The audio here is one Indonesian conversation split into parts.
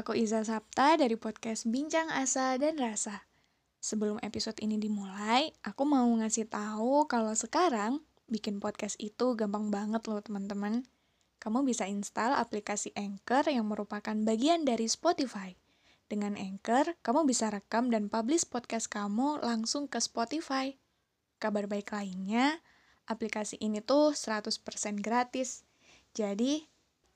aku Iza Sapta dari podcast Bincang Asa dan Rasa. Sebelum episode ini dimulai, aku mau ngasih tahu kalau sekarang bikin podcast itu gampang banget loh teman-teman. Kamu bisa install aplikasi Anchor yang merupakan bagian dari Spotify. Dengan Anchor, kamu bisa rekam dan publish podcast kamu langsung ke Spotify. Kabar baik lainnya, aplikasi ini tuh 100% gratis. Jadi,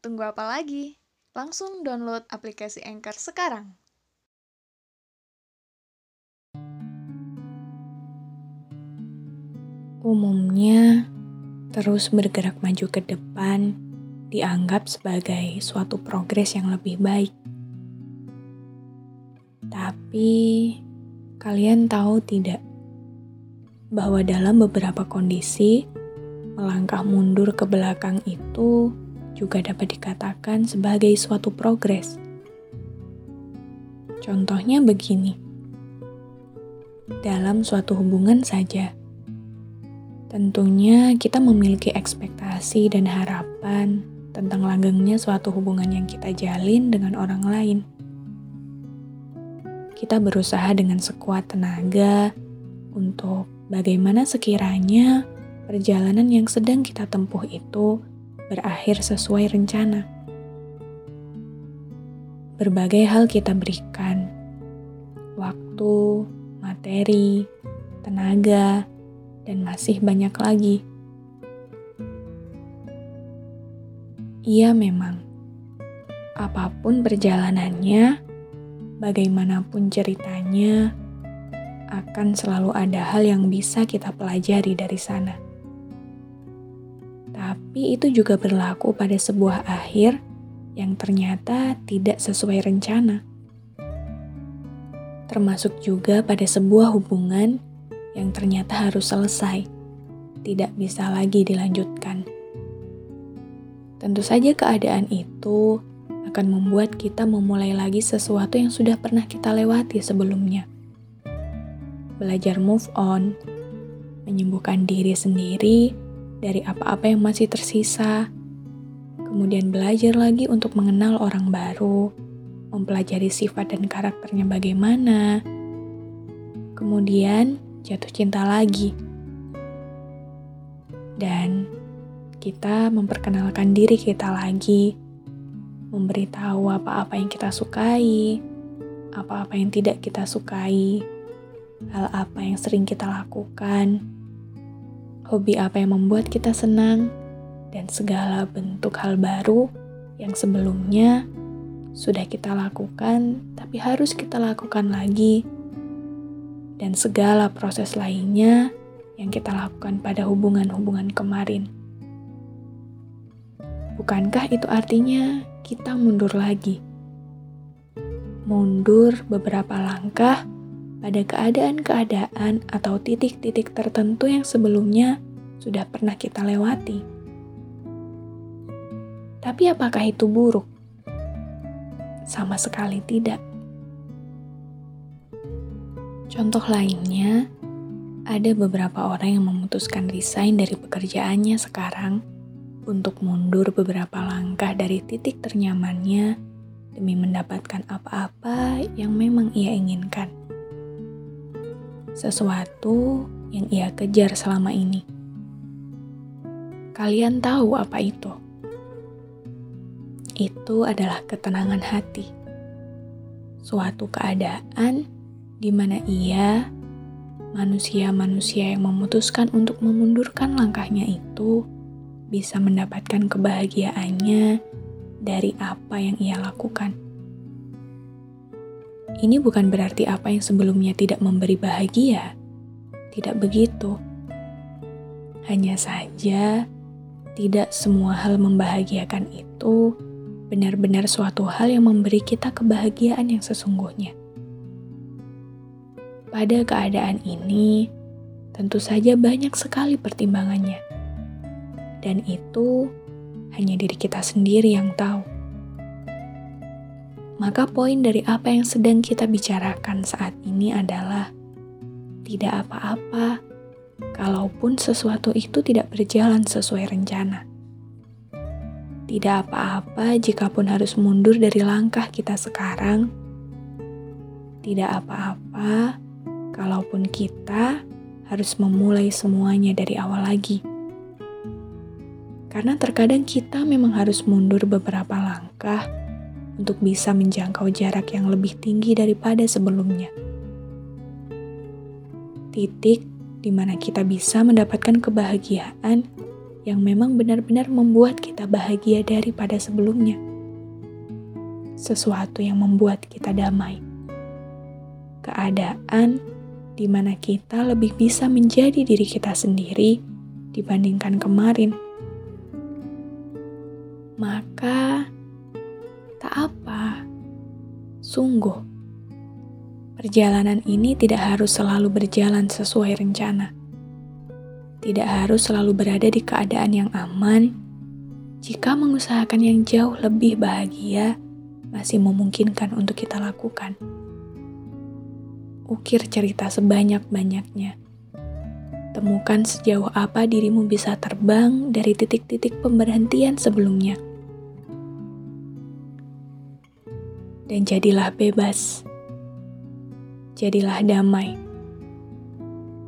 tunggu apa lagi? Langsung download aplikasi Anchor sekarang. Umumnya, terus bergerak maju ke depan dianggap sebagai suatu progres yang lebih baik. Tapi, kalian tahu tidak bahwa dalam beberapa kondisi, melangkah mundur ke belakang itu juga dapat dikatakan sebagai suatu progres. Contohnya begini. Dalam suatu hubungan saja, tentunya kita memiliki ekspektasi dan harapan tentang langgengnya suatu hubungan yang kita jalin dengan orang lain. Kita berusaha dengan sekuat tenaga untuk bagaimana sekiranya perjalanan yang sedang kita tempuh itu berakhir sesuai rencana. Berbagai hal kita berikan, waktu, materi, tenaga, dan masih banyak lagi. Iya, memang apa pun perjalanannya, bagaimanapun ceritanya, akan selalu ada hal yang bisa kita pelajari dari sana tapi itu juga berlaku pada sebuah akhir yang ternyata tidak sesuai rencana. Termasuk juga pada sebuah hubungan yang ternyata harus selesai, tidak bisa lagi dilanjutkan. Tentu saja keadaan itu akan membuat kita memulai lagi sesuatu yang sudah pernah kita lewati sebelumnya. Belajar move on, menyembuhkan diri sendiri, dari apa-apa yang masih tersisa, kemudian belajar lagi untuk mengenal orang baru, mempelajari sifat dan karakternya bagaimana, kemudian jatuh cinta lagi, dan kita memperkenalkan diri kita lagi, memberitahu apa-apa yang kita sukai, apa-apa yang tidak kita sukai, hal apa yang sering kita lakukan hobi apa yang membuat kita senang, dan segala bentuk hal baru yang sebelumnya sudah kita lakukan, tapi harus kita lakukan lagi, dan segala proses lainnya yang kita lakukan pada hubungan-hubungan kemarin. Bukankah itu artinya kita mundur lagi? Mundur beberapa langkah pada keadaan-keadaan atau titik-titik tertentu yang sebelumnya sudah pernah kita lewati. Tapi apakah itu buruk? Sama sekali tidak. Contoh lainnya, ada beberapa orang yang memutuskan resign dari pekerjaannya sekarang untuk mundur beberapa langkah dari titik ternyamannya demi mendapatkan apa-apa yang memang ia inginkan sesuatu yang ia kejar selama ini. Kalian tahu apa itu? Itu adalah ketenangan hati, suatu keadaan di mana ia, manusia-manusia yang memutuskan untuk memundurkan langkahnya itu, bisa mendapatkan kebahagiaannya dari apa yang ia lakukan. Ini bukan berarti apa yang sebelumnya tidak memberi bahagia. Tidak begitu. Hanya saja, tidak semua hal membahagiakan itu benar-benar suatu hal yang memberi kita kebahagiaan yang sesungguhnya. Pada keadaan ini, tentu saja banyak sekali pertimbangannya, dan itu hanya diri kita sendiri yang tahu maka poin dari apa yang sedang kita bicarakan saat ini adalah tidak apa-apa kalaupun sesuatu itu tidak berjalan sesuai rencana. Tidak apa-apa jikapun harus mundur dari langkah kita sekarang. Tidak apa-apa kalaupun kita harus memulai semuanya dari awal lagi. Karena terkadang kita memang harus mundur beberapa langkah untuk bisa menjangkau jarak yang lebih tinggi daripada sebelumnya. Titik di mana kita bisa mendapatkan kebahagiaan yang memang benar-benar membuat kita bahagia daripada sebelumnya. Sesuatu yang membuat kita damai. Keadaan di mana kita lebih bisa menjadi diri kita sendiri dibandingkan kemarin. Sungguh, perjalanan ini tidak harus selalu berjalan sesuai rencana tidak harus selalu berada di keadaan yang aman. Jika mengusahakan yang jauh lebih bahagia, masih memungkinkan untuk kita lakukan. Ukir cerita sebanyak-banyaknya. Temukan sejauh apa dirimu bisa terbang dari titik-titik pemberhentian sebelumnya. Dan jadilah bebas. Jadilah damai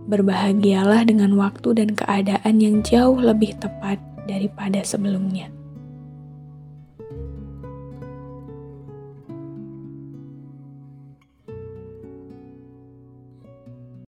Berbahagialah dengan waktu dan keadaan yang jauh lebih tepat daripada sebelumnya.